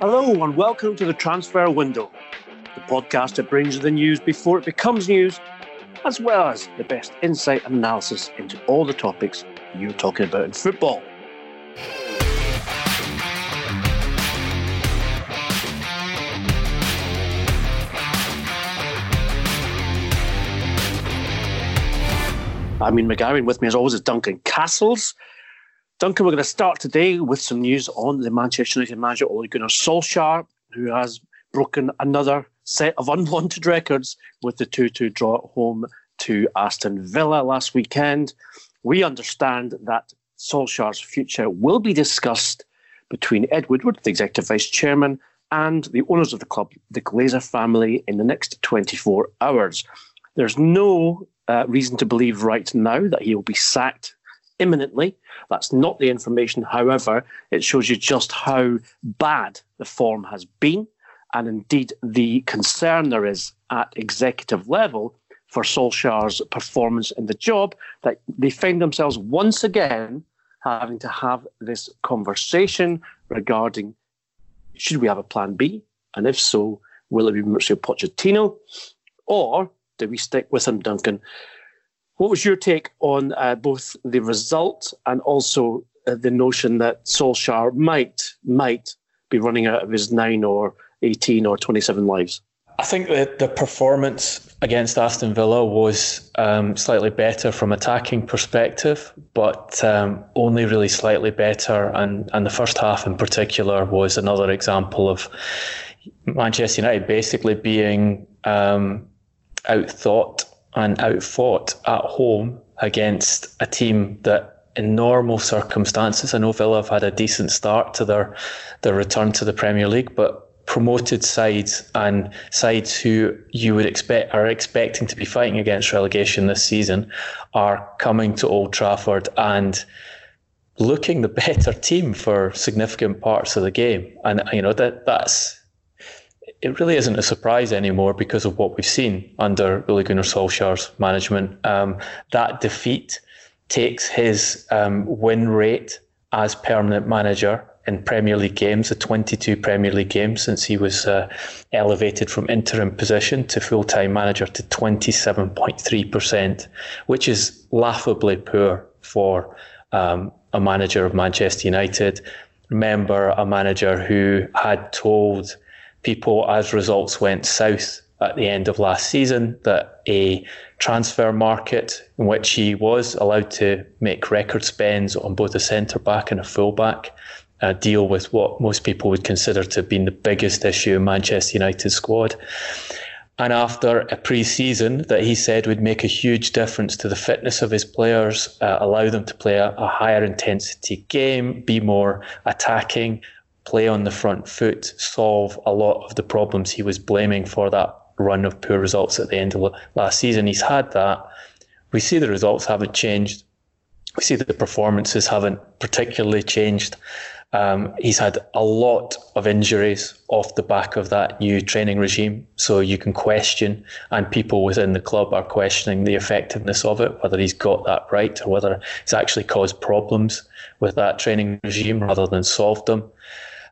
Hello, and welcome to the Transfer Window, the podcast that brings you the news before it becomes news, as well as the best insight and analysis into all the topics you're talking about in football. I'm Ian, McGarry, with me as always is Duncan Castles. Duncan, we're going to start today with some news on the Manchester United manager Ole Gunnar Solskjaer, who has broken another set of unwanted records with the 2 2 draw at home to Aston Villa last weekend. We understand that Solskjaer's future will be discussed between Ed Woodward, the executive vice chairman, and the owners of the club, the Glazer family, in the next 24 hours. There's no uh, reason to believe right now that he will be sacked imminently. That's not the information. However, it shows you just how bad the form has been, and indeed the concern there is at executive level for Solskjaer's performance in the job that they find themselves once again having to have this conversation regarding should we have a plan B? And if so, will it be Mauricio Pochettino? Or do we stick with him, Duncan? What was your take on uh, both the result and also uh, the notion that Solskjaer might might be running out of his nine or eighteen or twenty seven lives? I think that the performance against Aston Villa was um, slightly better from attacking perspective, but um, only really slightly better. And and the first half in particular was another example of Manchester United basically being um, outthought and outfought at home against a team that in normal circumstances, I know Villa have had a decent start to their their return to the Premier League, but promoted sides and sides who you would expect are expecting to be fighting against relegation this season are coming to Old Trafford and looking the better team for significant parts of the game. And you know that that's it really isn't a surprise anymore because of what we've seen under Ole Gunnar Solskjaer's management. Um, that defeat takes his um, win rate as permanent manager in Premier League games, the 22 Premier League games since he was uh, elevated from interim position to full time manager to 27.3%, which is laughably poor for um, a manager of Manchester United. Remember, a manager who had told people as results went south at the end of last season that a transfer market in which he was allowed to make record spends on both a centre back and a full back uh, deal with what most people would consider to have been the biggest issue in Manchester United squad. And after a pre season that he said would make a huge difference to the fitness of his players, uh, allow them to play a, a higher intensity game, be more attacking, play on the front foot, solve a lot of the problems he was blaming for that run of poor results at the end of last season. He's had that. We see the results haven't changed. We see that the performances haven't particularly changed. Um, he's had a lot of injuries off the back of that new training regime. So you can question, and people within the club are questioning the effectiveness of it, whether he's got that right or whether it's actually caused problems with that training regime rather than solved them.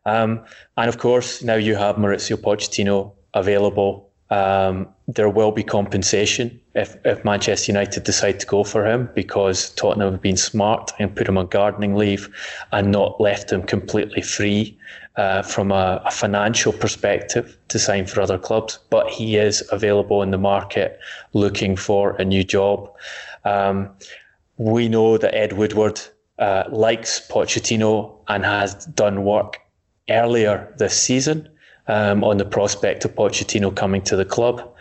Um, and of course, now you have Mauricio Pochettino available. Um, there will be compensation if, if Manchester United decide to go for him because Tottenham have been smart and put him on gardening leave and not left him completely free uh, from a, a, financial perspective to sign for other clubs. But he is available in the market looking for a new job. Um, we know that Ed Woodward uh, likes Pochettino and has done work earlier this season um, on the prospect of Pochettino coming to the club.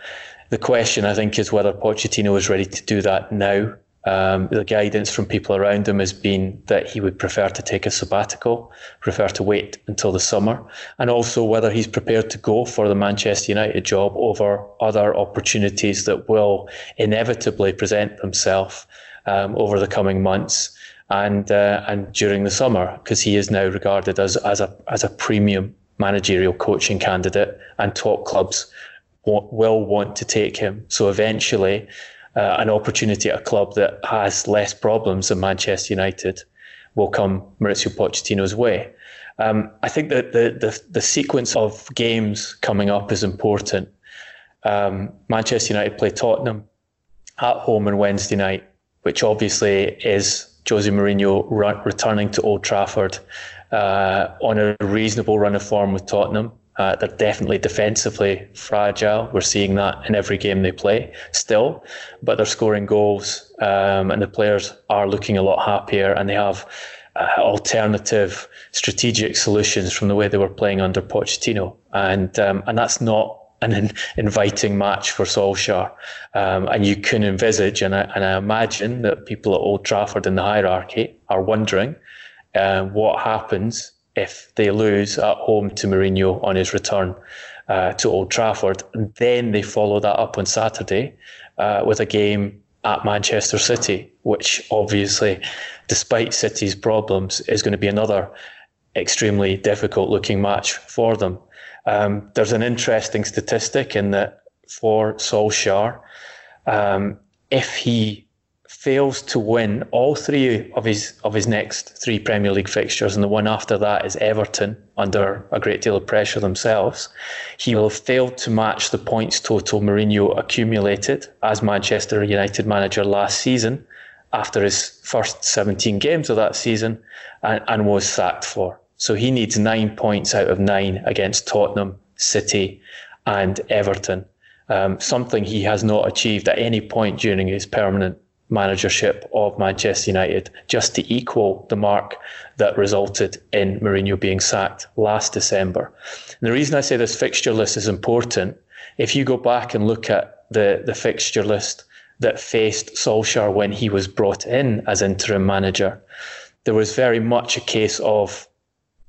The question, I think, is whether Pochettino is ready to do that now. Um, the guidance from people around him has been that he would prefer to take a sabbatical, prefer to wait until the summer, and also whether he's prepared to go for the Manchester United job over other opportunities that will inevitably present themselves um, over the coming months and uh, and during the summer because he is now regarded as as a as a premium managerial coaching candidate, and top clubs will want to take him. So eventually, uh, an opportunity at a club that has less problems than Manchester United will come Mauricio Pochettino's way. Um, I think that the, the, the sequence of games coming up is important. Um, Manchester United play Tottenham at home on Wednesday night, which obviously is Jose Mourinho run, returning to Old Trafford uh, on a reasonable run of form with Tottenham. Uh, they're definitely defensively fragile. We're seeing that in every game they play still, but they're scoring goals um, and the players are looking a lot happier and they have uh, alternative strategic solutions from the way they were playing under Pochettino. And, um, and that's not an inviting match for Solskjaer. Um, and you can envisage, and I, and I imagine that people at Old Trafford in the hierarchy are wondering uh, what happens if they lose at home to Mourinho on his return uh, to Old Trafford. And then they follow that up on Saturday uh, with a game at Manchester City, which obviously, despite City's problems, is going to be another extremely difficult looking match for them. Um, there's an interesting statistic in that for Solskjaer, um, if he fails to win all three of his of his next three Premier League fixtures, and the one after that is Everton under a great deal of pressure themselves, he will have failed to match the points total Mourinho accumulated as Manchester United manager last season after his first 17 games of that season and, and was sacked for. So he needs nine points out of nine against Tottenham, City, and Everton. Um, something he has not achieved at any point during his permanent managership of Manchester United just to equal the mark that resulted in Mourinho being sacked last December. And the reason I say this fixture list is important, if you go back and look at the, the fixture list that faced Solskjaer when he was brought in as interim manager, there was very much a case of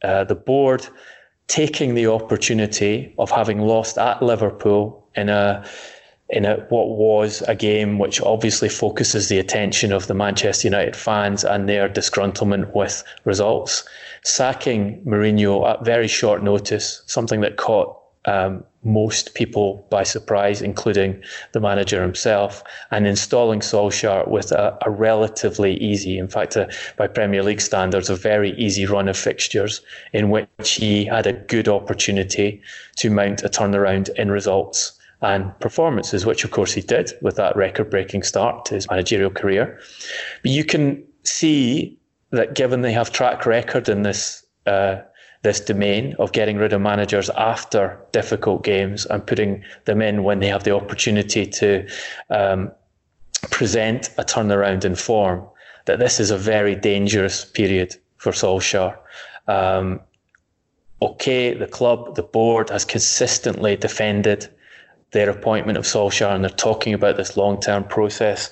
uh, the board taking the opportunity of having lost at Liverpool in a in a, what was a game which obviously focuses the attention of the Manchester United fans and their disgruntlement with results. Sacking Mourinho at very short notice, something that caught um, most people by surprise, including the manager himself, and installing Solskjaer with a, a relatively easy, in fact, a, by Premier League standards, a very easy run of fixtures in which he had a good opportunity to mount a turnaround in results and performances, which of course he did with that record breaking start to his managerial career. But you can see that given they have track record in this uh, this domain of getting rid of managers after difficult games and putting them in when they have the opportunity to um, present a turnaround in form, that this is a very dangerous period for Solskjaer. Um, okay, the club, the board has consistently defended their appointment of Solskjaer, and they're talking about this long term process.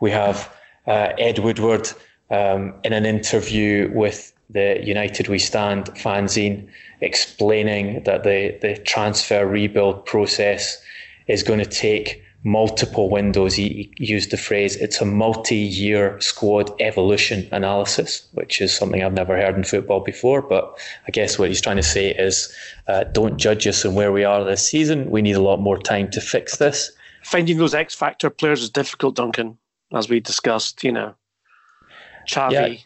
We have uh, Ed Woodward um, in an interview with the United We Stand fanzine explaining that the, the transfer rebuild process is going to take multiple windows. He, he used the phrase, it's a multi year squad evolution analysis, which is something I've never heard in football before. But I guess what he's trying to say is uh, don't judge us on where we are this season. We need a lot more time to fix this. Finding those X Factor players is difficult, Duncan, as we discussed, you know. Xavi, yeah.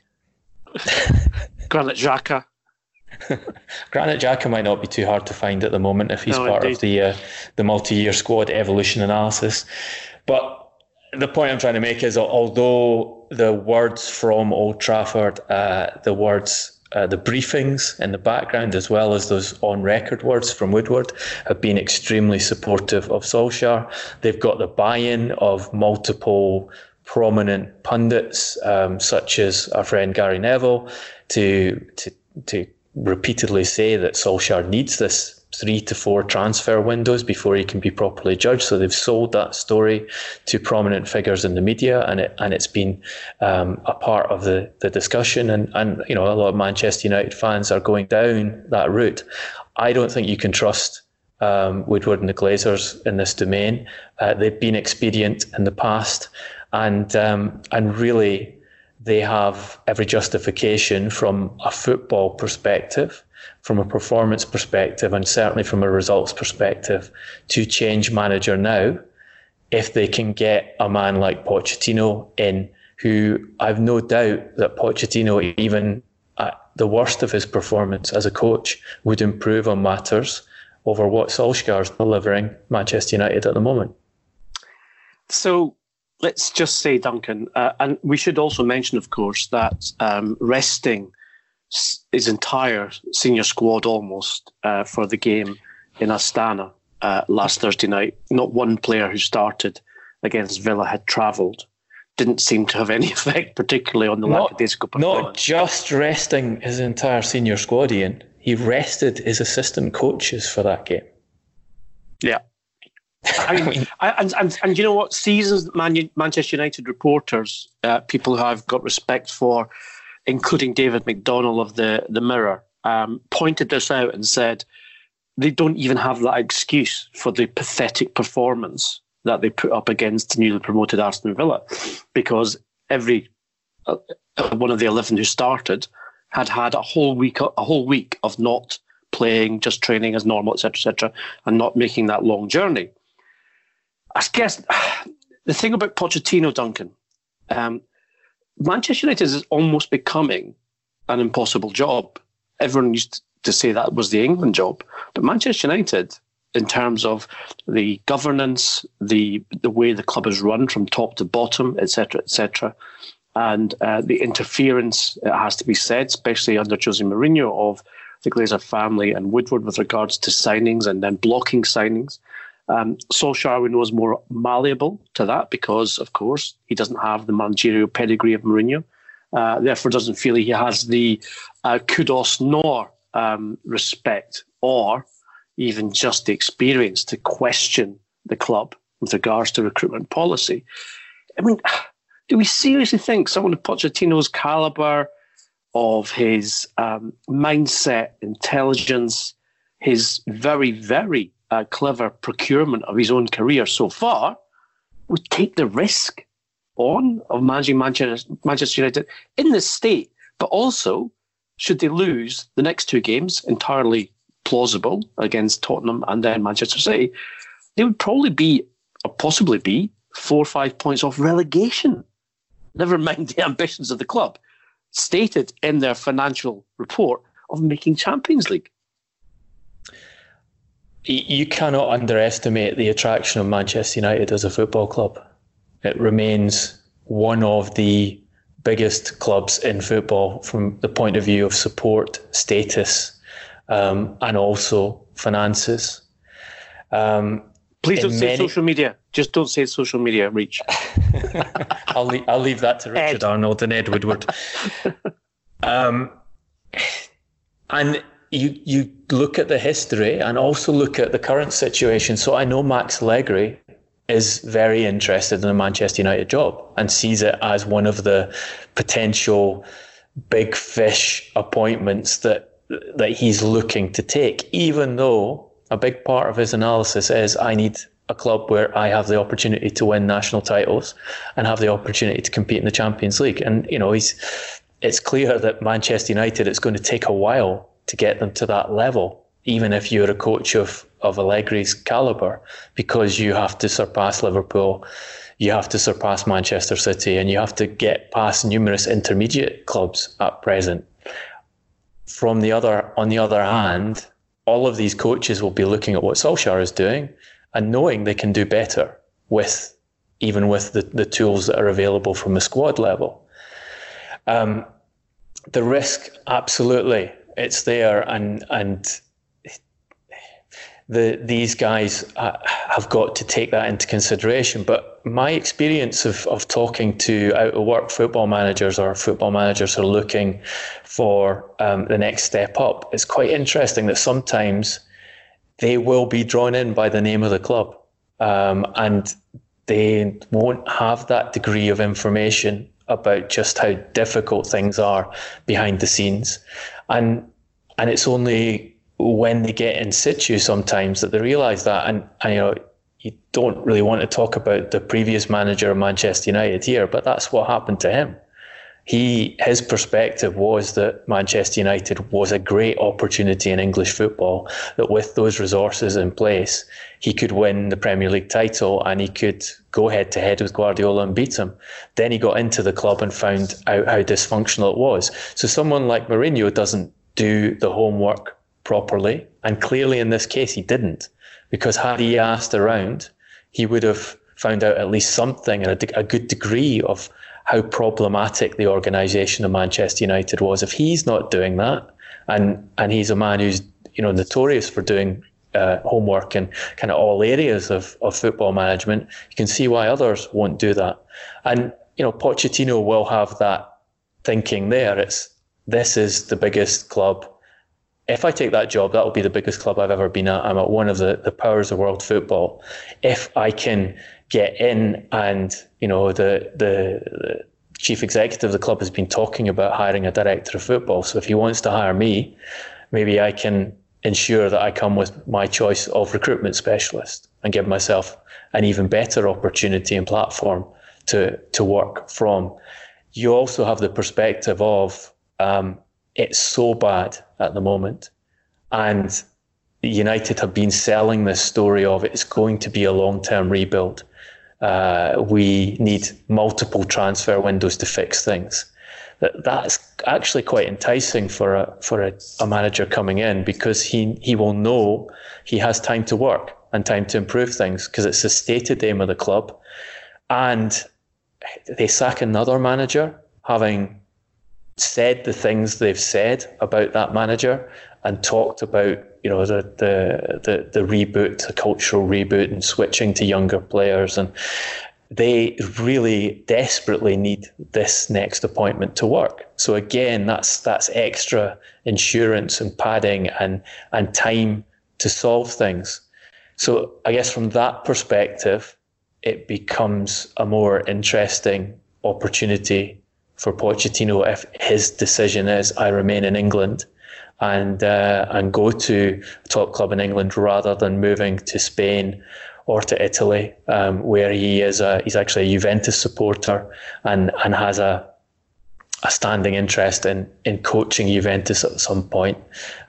Granit Xhaka. Granit Xhaka might not be too hard to find at the moment if he's no, part indeed. of the uh, the multi-year squad evolution analysis. But the point I'm trying to make is, although the words from Old Trafford, uh, the words. Uh, the briefings in the background, as well as those on record words from Woodward, have been extremely supportive of Solskjaer. They've got the buy in of multiple prominent pundits, um, such as our friend Gary Neville, to, to, to repeatedly say that Solskjaer needs this three to four transfer windows before he can be properly judged. So they've sold that story to prominent figures in the media, and it and it's been um, a part of the the discussion. And and you know a lot of Manchester United fans are going down that route. I don't think you can trust. Um, Woodward and the Glazers in this domain. Uh, they've been expedient in the past, and um, and really they have every justification from a football perspective, from a performance perspective, and certainly from a results perspective to change manager now if they can get a man like Pochettino in, who I've no doubt that Pochettino, even at the worst of his performance as a coach, would improve on matters over what Solskjaer's delivering Manchester United at the moment. So let's just say, Duncan, uh, and we should also mention, of course, that um, resting his entire senior squad almost uh, for the game in Astana uh, last Thursday night. Not one player who started against Villa had travelled. Didn't seem to have any effect, particularly on the not, lackadaisical performance. Not just resting his entire senior squad, Ian. He rested his assistant coaches for that game. Yeah. I mean, I, and, and, and you know what? Seasons Man, Manchester United reporters, uh, people who I've got respect for, including David McDonnell of the, the Mirror, um, pointed this out and said they don't even have that excuse for the pathetic performance that they put up against the newly promoted Aston Villa, because every uh, one of the eleven who started had had a whole week a whole week of not playing, just training as normal, etc., etc., and not making that long journey. I guess the thing about Pochettino, Duncan, um, Manchester United is almost becoming an impossible job. Everyone used to say that was the England job, but Manchester United, in terms of the governance, the the way the club is run from top to bottom, etc., etc., and uh, the interference, it has to be said, especially under Jose Mourinho, of the Glazer family and Woodward with regards to signings and then blocking signings. Um, know, is more malleable to that because, of course, he doesn't have the managerial pedigree of Mourinho. Uh, therefore, doesn't feel he has the uh, kudos nor um, respect or even just the experience to question the club with regards to recruitment policy. I mean, do we seriously think someone of Pochettino's caliber, of his um, mindset, intelligence, his very, very uh, clever procurement of his own career so far, would take the risk on of managing Manchester, Manchester United in this state, but also should they lose the next two games entirely plausible against Tottenham and then Manchester City, they would probably be or possibly be four or five points off relegation never mind the ambitions of the club, stated in their financial report of making Champions League. You cannot underestimate the attraction of Manchester United as a football club. It remains one of the biggest clubs in football from the point of view of support, status, um, and also finances. Um, Please don't say social media. Just don't say social media reach. I'll, leave, I'll leave that to Richard Ed. Arnold and Ed Woodward. um, and you you look at the history and also look at the current situation. So I know Max Allegri is very interested in a Manchester United job and sees it as one of the potential big fish appointments that that he's looking to take, even though a big part of his analysis is I need a club where I have the opportunity to win national titles and have the opportunity to compete in the Champions League. And you know, he's it's clear that Manchester United it's going to take a while to get them to that level, even if you're a coach of of Allegri's caliber, because you have to surpass Liverpool, you have to surpass Manchester City, and you have to get past numerous intermediate clubs at present. From the other, on the other hand, all of these coaches will be looking at what Solskjaer is doing and knowing they can do better with even with the, the tools that are available from the squad level. Um, the risk, absolutely, it's there, and and the these guys uh, have got to take that into consideration. But my experience of, of talking to out of work football managers or football managers who are looking for um, the next step up it's quite interesting that sometimes they will be drawn in by the name of the club. Um, and they won't have that degree of information about just how difficult things are behind the scenes. And and it's only when they get in situ sometimes that they realise that. And, and you know, you don't really want to talk about the previous manager of Manchester United here, but that's what happened to him. He his perspective was that Manchester United was a great opportunity in English football. That with those resources in place, he could win the Premier League title and he could go head to head with Guardiola and beat him. Then he got into the club and found out how dysfunctional it was. So someone like Mourinho doesn't do the homework properly, and clearly in this case he didn't, because had he asked around, he would have found out at least something and a, a good degree of how problematic the organisation of Manchester United was. If he's not doing that, and and he's a man who's you know notorious for doing uh, homework in kind of all areas of, of football management, you can see why others won't do that. And you know, Pochettino will have that thinking there. It's this is the biggest club. If I take that job, that will be the biggest club I've ever been at. I'm at one of the, the powers of world football. If I can get in and you know the, the, the chief executive of the club has been talking about hiring a director of football. So if he wants to hire me, maybe I can ensure that I come with my choice of recruitment specialist and give myself an even better opportunity and platform to to work from. You also have the perspective of um, it's so bad at the moment, and United have been selling this story of it's going to be a long term rebuild. Uh, we need multiple transfer windows to fix things. That that's actually quite enticing for a for a, a manager coming in because he he will know he has time to work and time to improve things because it's the stated aim of the club, and they sack another manager having said the things they've said about that manager and talked about you know the the the, the reboot, the cultural reboot, and switching to younger players, and they really desperately need this next appointment to work. So again, that's that's extra insurance and padding and and time to solve things. So I guess from that perspective, it becomes a more interesting opportunity for Pochettino if his decision is I remain in England and uh, and go to a top club in England rather than moving to Spain or to Italy, um, where he is a, he's actually a Juventus supporter and and has a a standing interest in in coaching Juventus at some point.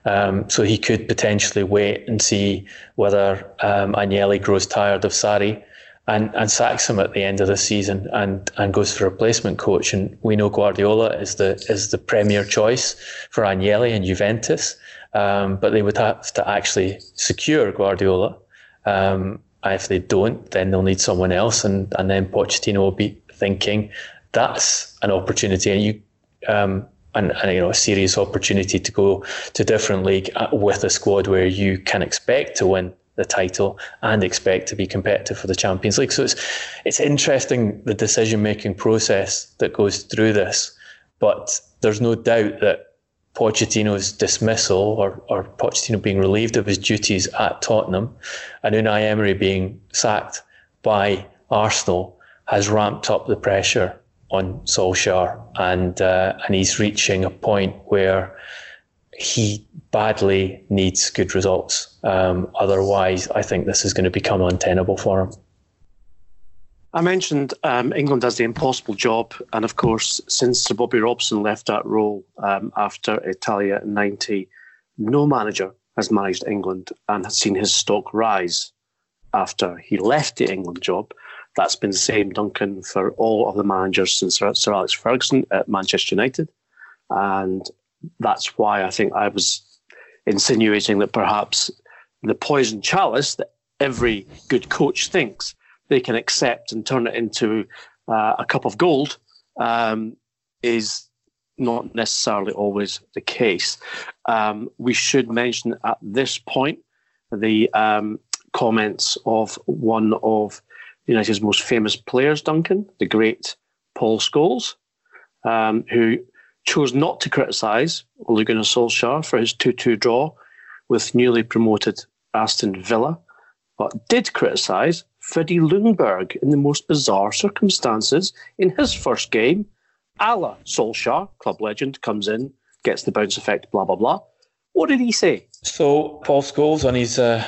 Um, so he could potentially wait and see whether um, Agnelli grows tired of Sarri and, and sacks him at the end of the season and, and goes for a replacement coach. And we know Guardiola is the is the premier choice for Agnelli and Juventus, um, but they would have to actually secure Guardiola. Um, if they don't, then they'll need someone else, and, and then Pochettino will be thinking that's an opportunity, and you. Um, and, and, you know a serious opportunity to go to different league uh, with a squad where you can expect to win the title and expect to be competitive for the Champions League. So it's it's interesting the decision making process that goes through this, but there's no doubt that Pochettino's dismissal or, or Pochettino being relieved of his duties at Tottenham and Unai Emery being sacked by Arsenal has ramped up the pressure on Solskjaer and uh, and he's reaching a point where he badly needs good results. Um, otherwise, I think this is going to become untenable for him. I mentioned um, England does the impossible job, and of course, since Sir Bobby Robson left that role um, after Italia 90, no manager has managed England and has seen his stock rise after he left the England job. That's been the same, Duncan, for all of the managers since Sir Alex Ferguson at Manchester United. And that's why I think I was insinuating that perhaps the poison chalice that every good coach thinks they can accept and turn it into uh, a cup of gold um, is not necessarily always the case. Um, we should mention at this point the um, comments of one of United's most famous players, Duncan, the great Paul Scholes, um, who chose not to criticise Ole Gunnar Solskjaer for his 2 2 draw with newly promoted Aston Villa, but did criticise Freddie Ljungberg in the most bizarre circumstances in his first game. A la Solskjaer, club legend, comes in, gets the bounce effect, blah, blah, blah. What did he say? So, Paul Scholes on his uh,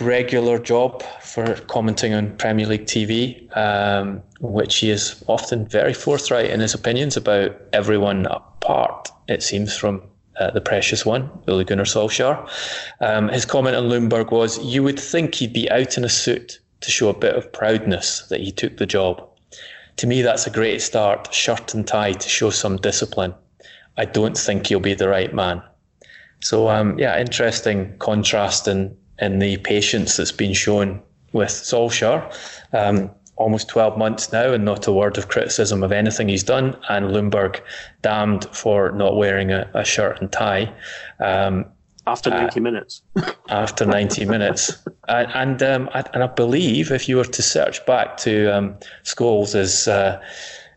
regular job for commenting on Premier League TV, um, which he is often very forthright in his opinions about everyone apart, it seems, from uh, the precious one, Ole Gunnar Solskjaer. Um, his comment on Ljungberg was, You would think he'd be out in a suit to show a bit of proudness that he took the job. To me, that's a great start, shirt and tie to show some discipline. I don't think he'll be the right man. So, um, yeah, interesting contrast in, in the patience that's been shown with Solskjaer. Um, almost 12 months now and not a word of criticism of anything he's done. And Ljungberg damned for not wearing a, a shirt and tie. Um, after 90 uh, minutes. after 90 minutes. And, and, um, I, and I believe if you were to search back to um, Scholes' uh,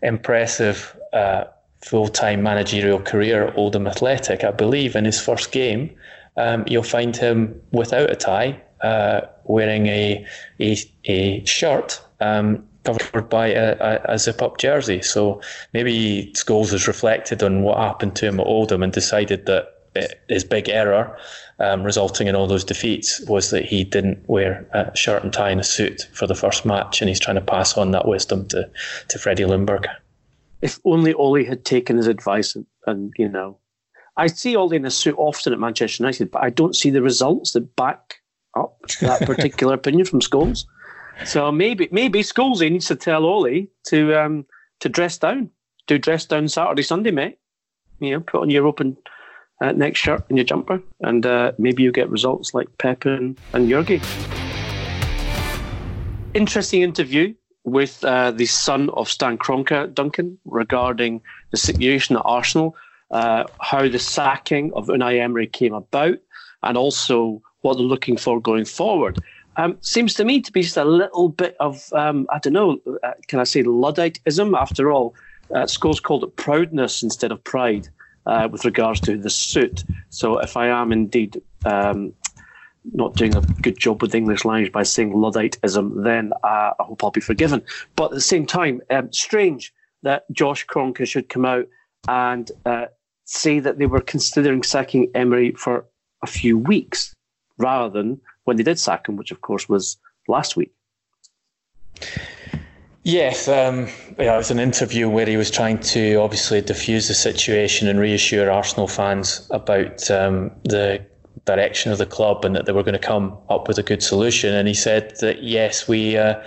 impressive uh, full time managerial career at Oldham Athletic, I believe in his first game, um, you'll find him without a tie, uh, wearing a, a, a shirt um, covered by a, a, a zip up jersey. So maybe Scholes has reflected on what happened to him at Oldham and decided that his big error, um, resulting in all those defeats, was that he didn't wear a shirt and tie and a suit for the first match, and he's trying to pass on that wisdom to to Freddie Ljungberg. If only Ole had taken his advice and, and you know, I see Ollie in a suit often at Manchester United, but I don't see the results that back up that particular opinion from Scholes. So maybe maybe Scholes needs to tell Ollie to um, to dress down, do dress down Saturday Sunday, mate. You know, put on your open uh, shirt and your jumper, and uh, maybe you get results like Pep and, and Jurgi. Interesting interview with uh, the son of Stan Kroenke, Duncan, regarding the situation at Arsenal, uh, how the sacking of Unai Emery came about, and also what they're looking for going forward. Um, seems to me to be just a little bit of, um, I don't know, uh, can I say Ludditism? After all, uh, called it proudness instead of pride uh, with regards to the suit. So if I am indeed um, not doing a good job with English language by saying Ludditism, then uh, I hope I'll be forgiven. But at the same time, um, strange that Josh Kroenke should come out and uh, say that they were considering sacking Emery for a few weeks rather than when they did sack him, which of course was last week. Yes, um, yeah, it was an interview where he was trying to obviously diffuse the situation and reassure Arsenal fans about um, the direction of the club and that they were going to come up with a good solution. And he said that yes, we uh,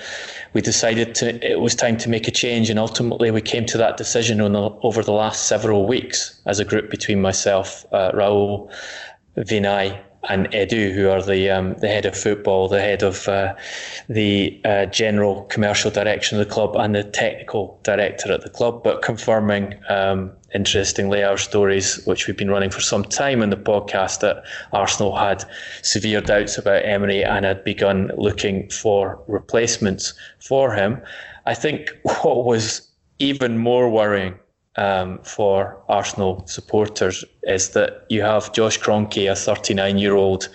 we decided to it was time to make a change, and ultimately we came to that decision the, over the last several weeks as a group between myself, uh, Raul, Vinai, and Edu, who are the um, the head of football, the head of uh, the uh, general commercial direction of the club, and the technical director at the club. But confirming, um, interestingly, our stories, which we've been running for some time in the podcast, that Arsenal had severe doubts about Emery and had begun looking for replacements for him. I think what was even more worrying um, for Arsenal supporters is that you have Josh Kroenke, a 39 year old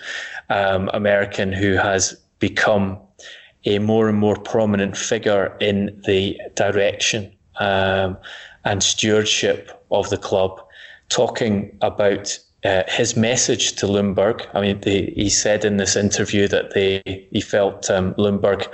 um, American who has become a more and more prominent figure in the direction um, and stewardship of the club, talking about uh, his message to Ljungberg. I mean, he said in this interview that they he felt um, Ljungberg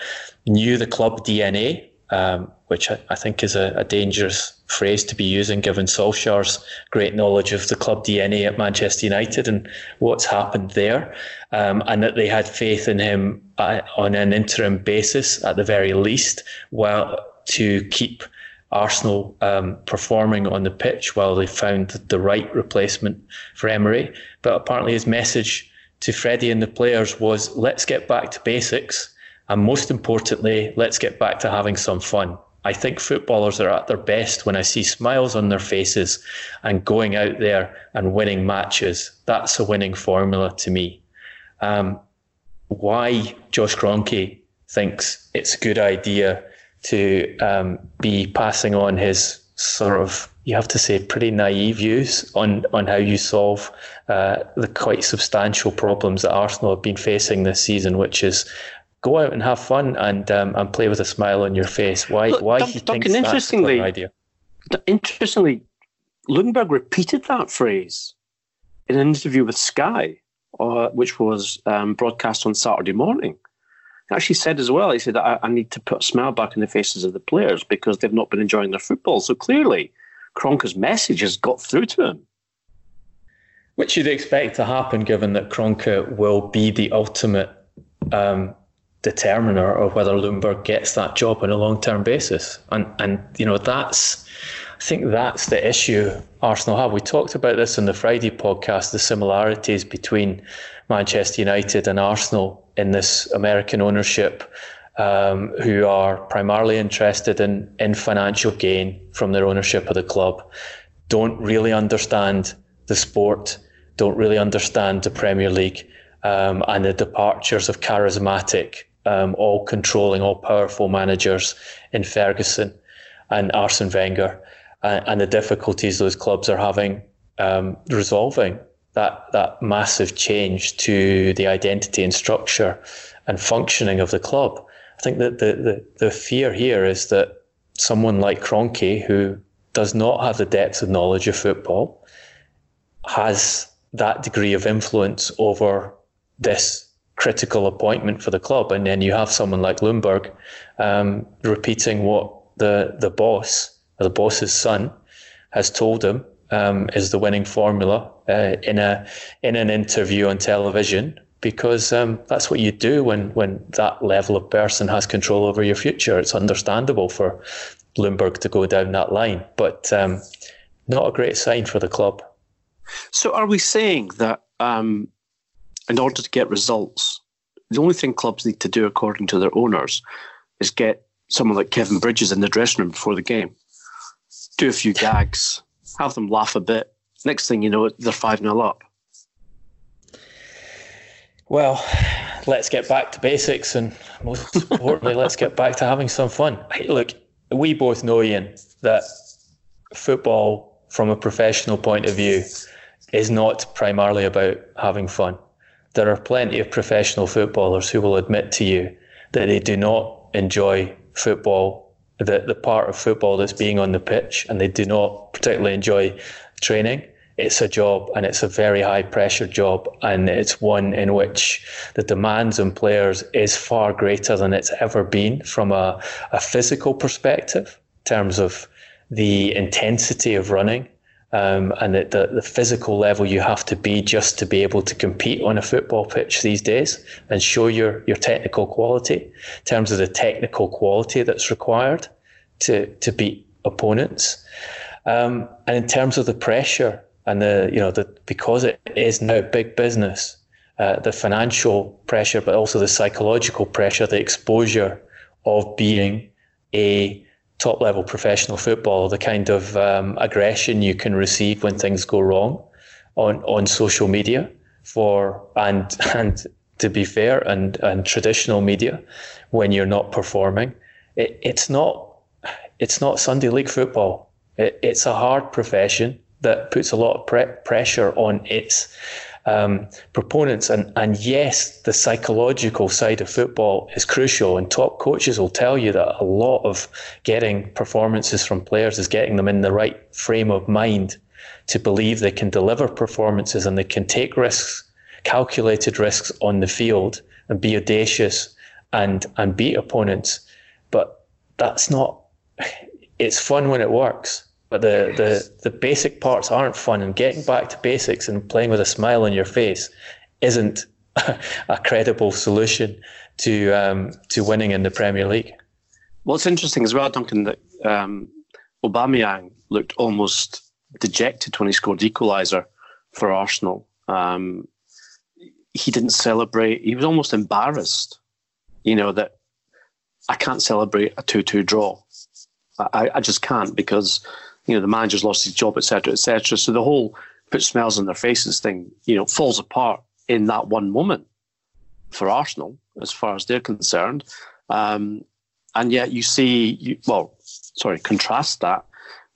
knew the club DNA, um, which I, I, think is a, a dangerous phrase to be using given Solskjaer's great knowledge of the club DNA at Manchester United and what's happened there, um, and that they had faith in him uh, on an interim basis at the very least, while to keep Arsenal um, performing on the pitch while they found the right replacement for Emery. But apparently, his message to Freddie and the players was let's get back to basics. And most importantly, let's get back to having some fun. I think footballers are at their best when I see smiles on their faces and going out there and winning matches. That's a winning formula to me. Um, why Josh Kroenke thinks it's a good idea to um, be passing on his sort of you have to say pretty naive views on on how you solve uh, the quite substantial problems that Arsenal have been facing this season, which is go out and have fun and um, and play with a smile on your face. Why Look, why he thinks interestingly, that's idea? Interestingly, Ljungberg repeated that phrase in an interview with Sky uh, which was um, broadcast on Saturday morning. He actually said as well, he said, I, I need to put a smile back in the faces of the players because they've not been enjoying their football. So clearly, Kroenke's message has got through to him. Which you'd expect to happen given that Kroenke will be the ultimate um, determiner of whether Ljungberg gets that job on a long term basis. And and you know that's I think that's the issue Arsenal have. We talked about this in the Friday podcast, the similarities between Manchester United and Arsenal in this American ownership, um, who are primarily interested in, in financial gain from their ownership of the club, don't really understand the sport, don't really understand the Premier League, um, and the departures of charismatic um, all controlling, all powerful managers in Ferguson and Arsene Wenger, uh, and the difficulties those clubs are having um, resolving that that massive change to the identity and structure and functioning of the club. I think that the, the, the fear here is that someone like Kroenke, who does not have the depth of knowledge of football, has that degree of influence over this critical appointment for the club. And then you have someone like Ljungberg um, repeating what the the boss, the boss's son, has told him um, is the winning formula uh, in a in an interview on television. Because um, that's what you do when, when that level of person has control over your future. It's understandable for Ljungberg to go down that line, but um, not a great sign for the club. So, are we saying that um, in order to get results, the only thing clubs need to do, according to their owners, is get someone like Kevin Bridges in the dressing room before the game, do a few gags, have them laugh a bit. Next thing you know, they're 5 0 up. Well, let's get back to basics and most importantly, let's get back to having some fun. Look, we both know, Ian, that football, from a professional point of view, is not primarily about having fun there are plenty of professional footballers who will admit to you that they do not enjoy football, the, the part of football that's being on the pitch, and they do not particularly enjoy training. It's a job and it's a very high pressure job, and it's one in which the demands on players is far greater than it's ever been from a, a physical perspective, in terms of the intensity of running, um, and the, the, the, physical level you have to be just to be able to compete on a football pitch these days and show your, your technical quality in terms of the technical quality that's required to, to beat opponents. Um, and in terms of the pressure and the, you know, the, because it is now big business, uh, the financial pressure, but also the psychological pressure, the exposure of being a top level professional football, the kind of um, aggression you can receive when things go wrong on, on social media for and and to be fair and, and traditional media when you're not performing. It, it's not it's not Sunday league football. It, it's a hard profession that puts a lot of pre- pressure on its um, proponents. And, and yes, the psychological side of football is crucial. And top coaches will tell you that a lot of getting performances from players is getting them in the right frame of mind to believe they can deliver performances and they can take risks, calculated risks on the field and be audacious and, and beat opponents. But that's not, it's fun when it works but the, the, the basic parts aren't fun. And getting back to basics and playing with a smile on your face isn't a credible solution to um, to winning in the Premier League. Well, it's interesting as well, Duncan, that um, Aubameyang looked almost dejected when he scored equaliser for Arsenal. Um, he didn't celebrate. He was almost embarrassed, you know, that I can't celebrate a 2 2 draw. I, I just can't because you know, the manager's lost his job, etc., etc. So the whole put smells on their faces thing, you know, falls apart in that one moment for Arsenal, as far as they're concerned. Um, and yet you see, you, well, sorry, contrast that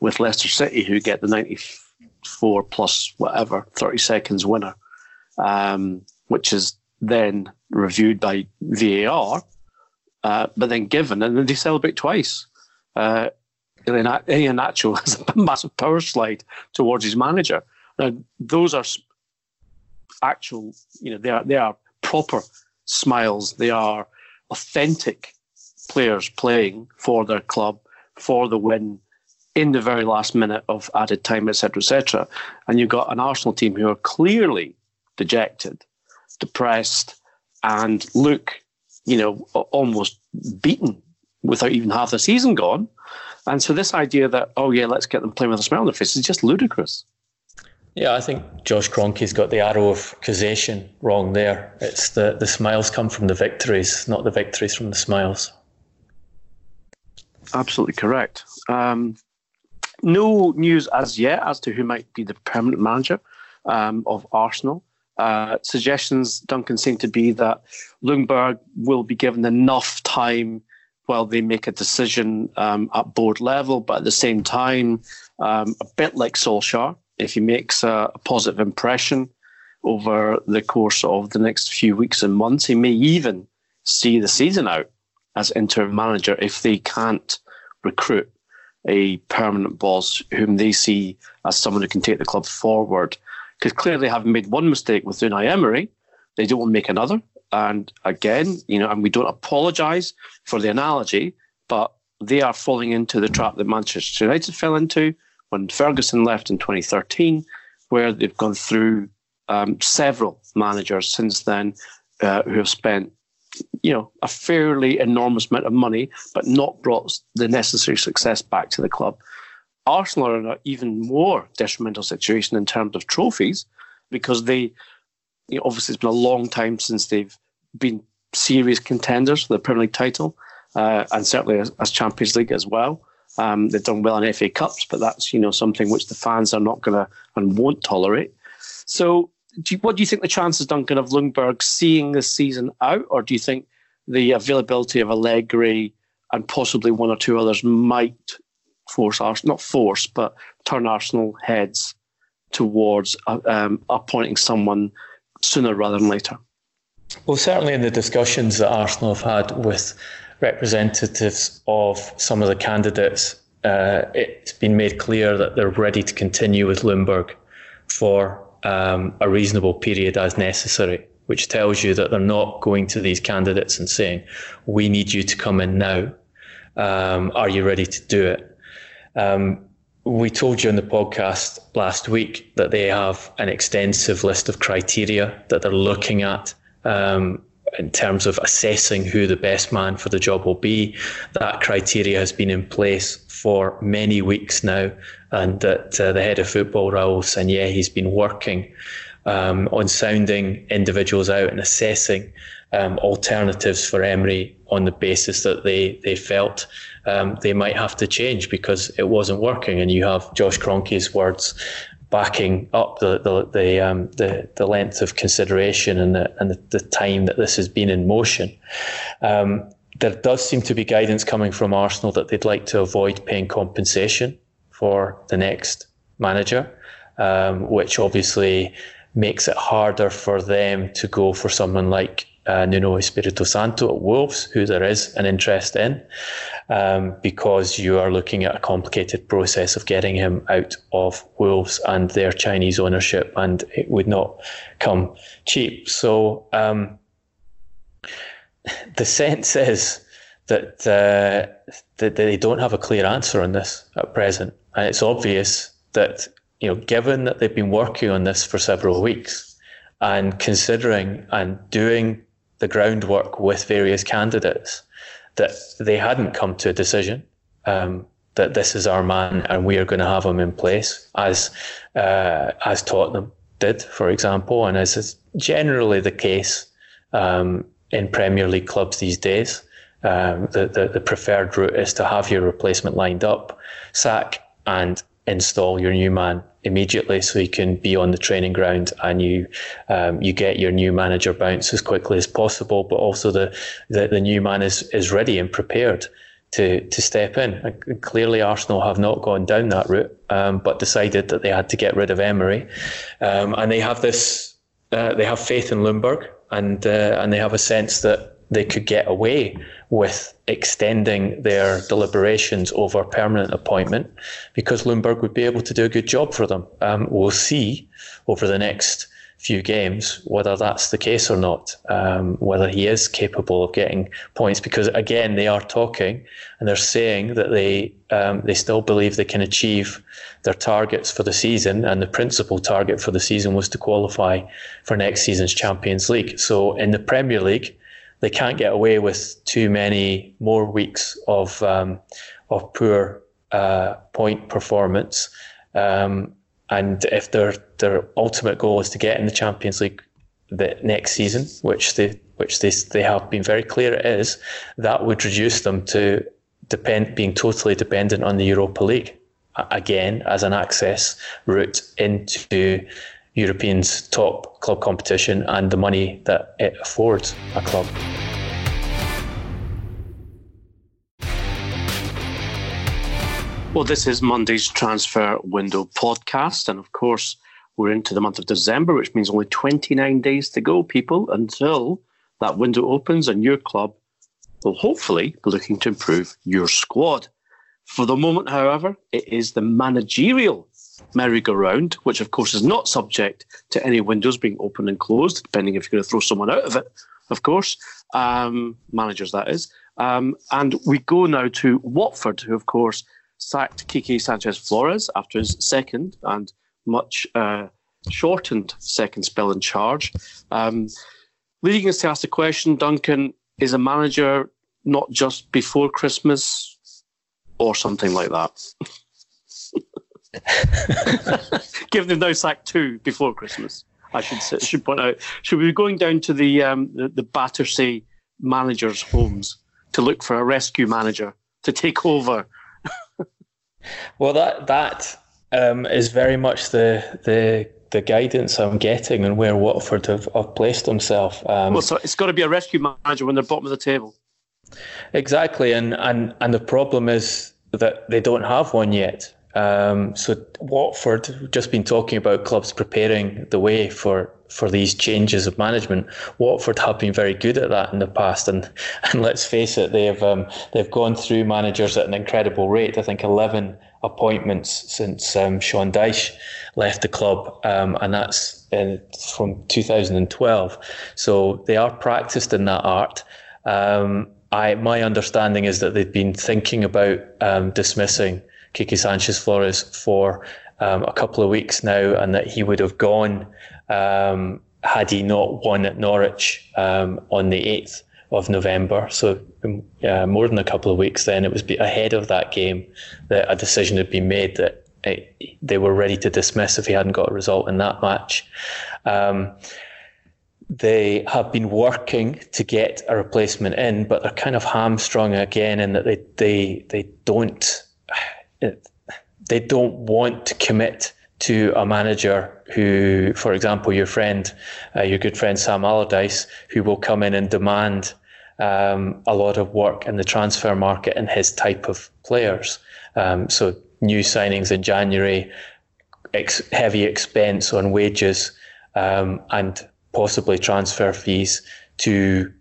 with Leicester City, who get the 94 plus whatever 30 seconds winner, um, which is then reviewed by VAR, uh, but then given, and then they celebrate twice. Uh, Iheanacho has a massive power slide towards his manager. Now, those are actual, you know, they are they are proper smiles. They are authentic players playing for their club for the win in the very last minute of added time, etc., etc. And you've got an Arsenal team who are clearly dejected, depressed, and look, you know, almost beaten without even half the season gone. And so this idea that, oh yeah, let's get them playing with a smile on their face is just ludicrous. Yeah, I think Josh Kroenke's got the arrow of causation wrong there. It's the, the smiles come from the victories, not the victories from the smiles. Absolutely correct. Um, no news as yet as to who might be the permanent manager um, of Arsenal. Uh, suggestions, Duncan, seem to be that Ljungberg will be given enough time while they make a decision um, at board level, but at the same time, um, a bit like Solskjaer, if he makes a, a, positive impression over the course of the next few weeks and months, he may even see the season out as interim manager if they can't recruit a permanent boss whom they see as someone who can take the club forward. Because clearly, having made one mistake with Unai Emery, they don't want to make another. And again, you know, and we don't apologise for the analogy, but they are falling into the trap that Manchester United fell into when Ferguson left in 2013, where they've gone through um, several managers since then uh, who have spent you know, a fairly enormous amount of money, but not brought the necessary success back to the club. Arsenal are in an even more detrimental situation in terms of trophies because they, you know, obviously, it's been a long time since they've been serious contenders for the Premier League title, uh, and certainly as, as, Champions League as well. Um, they've done well in FA Cups, but that's you know something which the fans are not going to and won't tolerate. So do you, what do you think the chances, Duncan, of Ljungberg seeing this season out, or do you think the availability of Allegri and possibly one or two others might force Arsenal, not force, but turn Arsenal heads towards uh, um, appointing someone sooner rather than later? Well, certainly in the discussions that Arsenal have had with representatives of some of the candidates, uh, it's been made clear that they're ready to continue with Ljungberg for um, a reasonable period as necessary, which tells you that they're not going to these candidates and saying, "We need you to come in now. Um, are you ready to do it?" Um, we told you in the podcast last week that they have an extensive list of criteria that they're looking at um, in terms of assessing who the best man for the job will be. That criteria has been in place for many weeks now, and that uh, the head of football, Raul Sanllehi, he's been working um, on sounding individuals out and assessing um, alternatives for Emery on the basis that they they felt um, they might have to change because it wasn't working. And you have Josh Kroenke's words backing up the the the, um, the, the length of consideration and the and the, the, time that this has been in motion. Um, there does seem to be guidance coming from Arsenal that they'd like to avoid paying compensation for the next manager, um, which obviously makes it harder for them to go for someone like uh, Nuno Espirito Santo at Wolves, who there is an interest in, um, because you are looking at a complicated process of getting him out of Wolves and their Chinese ownership, and it would not come cheap. So um, the sense is that uh, that they don't have a clear answer on this at present, and it's obvious that you know, given that they've been working on this for several weeks and considering and doing the groundwork with various candidates that they hadn't come to a decision um, that this is our man and we are going to have him in place as uh, as Tottenham did, for example, and as is generally the case um, in Premier League clubs these days. Um, the, the, the preferred route is to have your replacement lined up, sack and install your new man immediately so you can be on the training ground and you um, you get your new manager bounce as quickly as possible but also the the, the new man is, is ready and prepared to to step in. And clearly Arsenal have not gone down that route um, but decided that they had to get rid of Emery. Um, and they have this uh, they have faith in Ljungberg and uh, and they have a sense that they could get away with extending their deliberations over permanent appointment because Ljungberg would be able to do a good job for them. Um, we'll see over the next few games whether that's the case or not, um, whether he is capable of getting points. Because again, they are talking and they're saying that they um, they still believe they can achieve their targets for the season, and the principal target for the season was to qualify for next season's Champions League. So in the Premier League, they can't get away with too many more weeks of um, of poor uh, point performance. Um, and if their their ultimate goal is to get in the Champions League the next season, which they which they they have been very clear it is, that would reduce them to depend being totally dependent on the Europa League again as an access route into Europeans' top club competition and the money that it affords a club. Well, this is Monday's transfer window podcast. And of course, we're into the month of December, which means only 29 days to go, people, until that window opens and your club will hopefully be looking to improve your squad. For the moment, however, it is the managerial merry-go-round, which of course is not subject to any windows being open and closed, depending if you're going to throw someone out of it, of course. Um, managers, that is. Um, and we go now to Watford, who, of course, sacked Quique Sanchez Flores after his second and much uh, shortened second spell in charge. Um, leading us to ask the question, Duncan, is a manager not just before Christmas or something like that? Given they've sack sacked two before Christmas, I should should point out. Should we be going down to the um, the, the Battersea managers' homes to look for a rescue manager to take over well, that that um, is very much the the the guidance I'm getting and where Watford have, have placed themselves. Um, well, so it's got to be a rescue manager when they're bottom of the table. Exactly, and and and the problem is that they don't have one yet. Um, so Watford we've just been talking about clubs preparing the way for for these changes of management. Watford have been very good at that in the past, and and let's face it, they've um, they've gone through managers at an incredible rate. I think eleven appointments since um, Sean Dyche left the club, um, and that's in, from 2012. So they are practiced in that art. Um, I my understanding is that they've been thinking about um, dismissing Quique Sanchez Flores for um, a couple of weeks now, and that he would have gone um, had he not won at Norwich um, on the 8th of November. So uh, more than a couple of weeks then, it was ahead of that game that a decision had been made that it, they were ready to dismiss if he hadn't got a result in that match. Um, they have been working to get a replacement in, but they're kind of hamstrung again in that they they they don't they don't want to commit to a manager who, for example, your friend, uh, your good friend Sam Allardyce, who will come in and demand um, a lot of work in the transfer market and his type of players. Um, so new signings in January, ex- heavy expense on wages, um, and possibly transfer fees to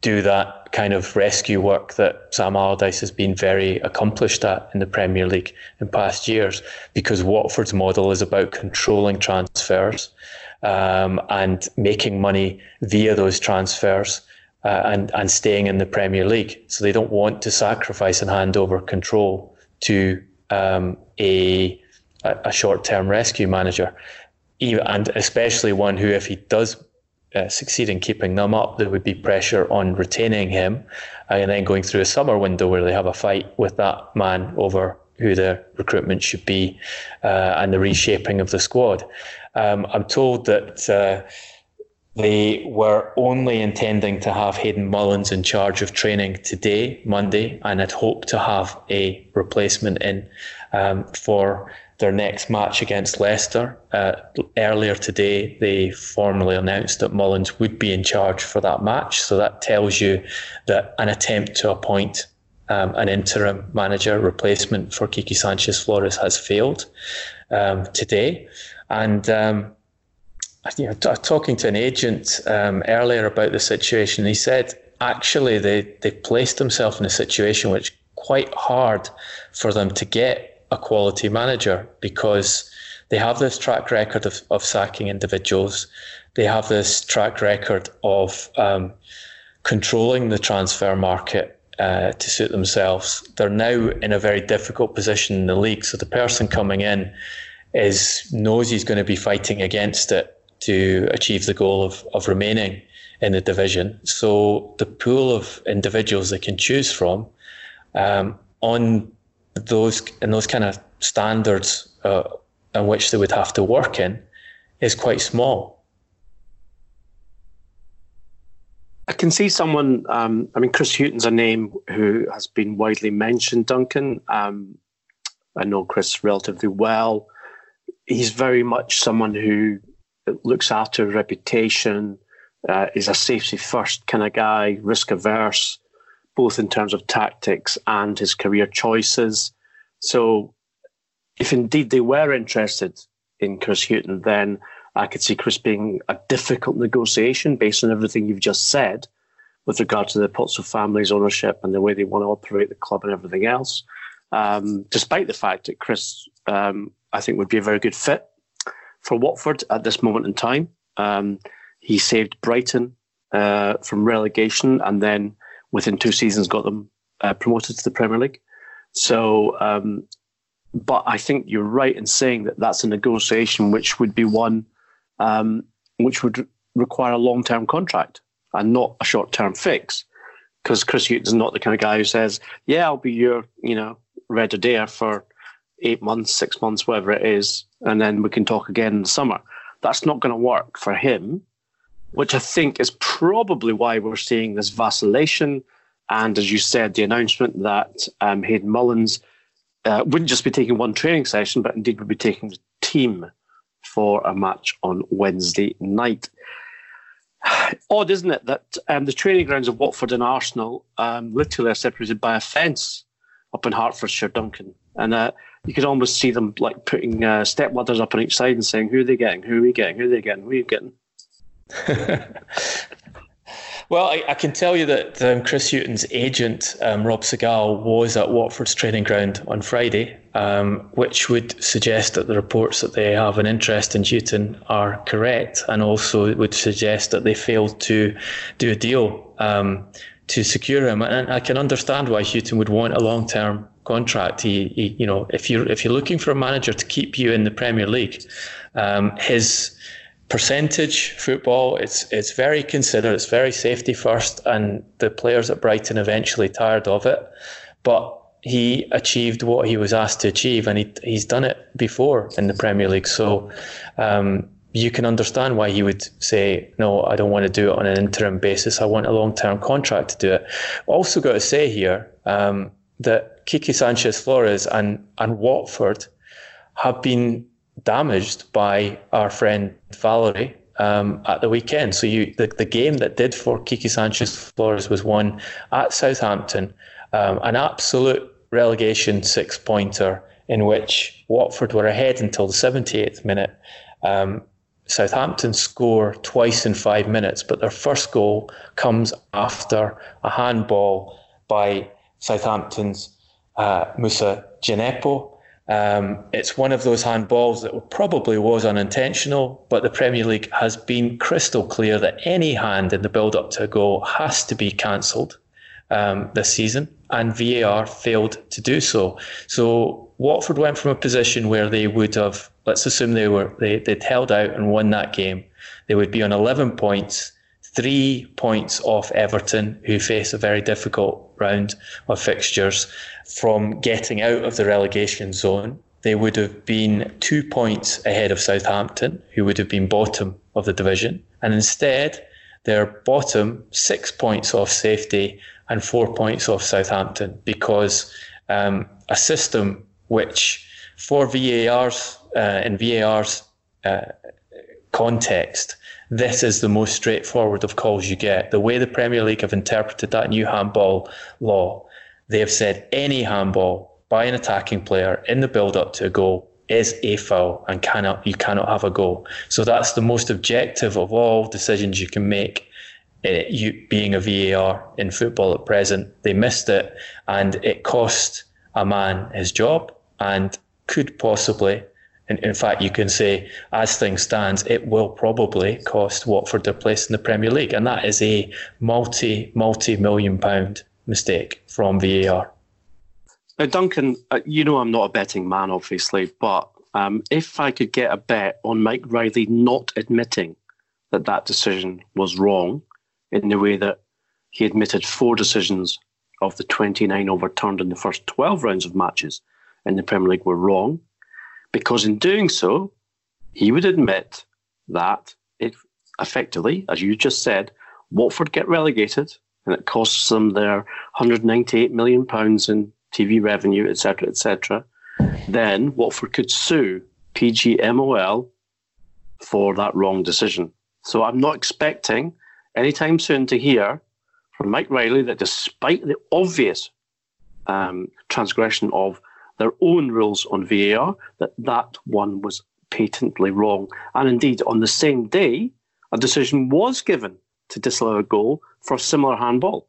do that kind of rescue work that Sam Allardyce has been very accomplished at in the Premier League in past years, because Watford's model is about controlling transfers um, and making money via those transfers. Uh, and and staying in the Premier League, so they don't want to sacrifice and hand over control to um, a a short term rescue manager, and especially one who, if he does uh, succeed in keeping them up, there would be pressure on retaining him, uh, and then going through a summer window where they have a fight with that man over who the recruitment should be uh, and the reshaping of the squad. Um, I'm told that uh, they were only intending to have Hayden Mullins in charge of training today, Monday, and had hoped to have a replacement in um, for their next match against Leicester. Uh, earlier today, they formally announced that Mullins would be in charge for that match. So that tells you that an attempt to appoint um, an interim manager replacement for Quique Sanchez Flores has failed um, today. And um, you know, t- talking to an agent um, earlier about the situation, he said actually they they placed themselves in a situation which quite hard for them to get a quality manager because they have this track record of, of sacking individuals. They have this track record of um, controlling the transfer market uh, to suit themselves. They're now in a very difficult position in the league. So the person coming in is knows he's going to be fighting against it to achieve the goal of, of remaining in the division. So the pool of individuals they can choose from um, on those in those kind of standards uh, in which they would have to work in is quite small. I can see someone. Um, I mean, Chris Hughton's a name who has been widely mentioned. Duncan, um, I know Chris relatively well. He's very much someone who looks after reputation, uh, is a safety first kind of guy, risk averse, both in terms of tactics and his career choices. So, if indeed they were interested in Chris Hughton, then I could see Chris being a difficult negotiation based on everything you've just said with regard to the Pozzo family's ownership and the way they want to operate the club and everything else. Um, despite the fact that Chris, um, I think, would be a very good fit for Watford at this moment in time. Um, he saved Brighton uh, from relegation and then within two seasons got them uh, promoted to the Premier League. So, um, but I think you're right in saying that that's a negotiation which would be one um, which would require a long term contract and not a short term fix. Because Chris Hughton's not the kind of guy who says, "Yeah, I'll be your, you know, red Adair for eight months, six months, whatever it is, and then we can talk again in the summer." That's not going to work for him, which I think is probably why we're seeing this vacillation. And as you said, the announcement that um, Hayden Mullins uh, wouldn't just be taking one training session, but indeed would be taking the team for a match on Wednesday night. Odd, isn't it, that um, the training grounds of Watford and Arsenal um, literally are separated by a fence up in Hertfordshire, Duncan. And uh, you could almost see them like putting uh, step ladders up on each side and saying, "Who are they getting? Who are we getting? Who are they getting? Who are you getting?" Well, I, I, can tell you that um, Chris Hughton's agent, um, Rob Segal, was at Watford's training ground on Friday, um, which would suggest that the reports that they have an interest in Hughton are correct, and also would suggest that they failed to do a deal um, to secure him. And I can understand why Hughton would want a long-term contract. He, he, you know, if you're if you're looking for a manager to keep you in the Premier League, um, his percentage football. It's it's very considered. It's very safety first, and the players at Brighton eventually tired of it. But he achieved what he was asked to achieve, and he he's done it before in the Premier League. So. Um, you can understand why he would say, No, I don't want to do it on an interim basis. I want a long term contract to do it. Also, got to say here um, that Quique Sanchez Flores and, and Watford have been damaged by our friend Valerie um, at the weekend. So you the, the game that did for Quique Sanchez Flores was won at Southampton, um, an absolute relegation six pointer in which Watford were ahead until the 78th minute. Um, Southampton score twice in five minutes, but their first goal comes after a handball by Southampton's uh, Moussa Djenepo. Um, it's one of those handballs that probably was unintentional, but the Premier League has been crystal clear that any hand in the build up to a goal has to be cancelled um, this season, and VAR failed to do so. So Watford went from a position where they would have, let's assume they were they, they'd held out and won that game, they would be on 11 points three points off Everton, who face a very difficult round of fixtures, from getting out of the relegation zone. They would have been two points ahead of Southampton, who would have been bottom of the division. And instead, they're bottom, six points off safety and four points off Southampton because um, a system which, for VAR's, uh, in VAR's uh, context, this is the most straightforward of calls you get. The way the Premier League have interpreted that new handball law, they have said any handball by an attacking player in the build up to a goal is a foul and cannot you cannot have a goal. So that's the most objective of all decisions you can make. Uh, you being a VAR in football at present, they missed it, and it cost a man his job, and could possibly In, in fact, you can say, as things stands, it will probably cost Watford their place in the Premier League, and that is a multi multi million pound mistake from VAR. Now, Duncan, uh, you know I'm not a betting man, obviously, but um, if I could get a bet on Mike Riley not admitting that that decision was wrong, in the way that he admitted four decisions of the 29 overturned in the first 12 rounds of matches in the Premier League were wrong, because in doing so, he would admit that it effectively, as you just said, Watford get relegated and it costs them their 198 million pounds in TV revenue, etc., etc. Then Watford could sue PGMOL for that wrong decision. So I'm not expecting anytime soon to hear from Mike Riley that despite the obvious um, transgression of their own rules on VAR, that that one was patently wrong. And indeed, on the same day, a decision was given to disallow a goal for a similar handball.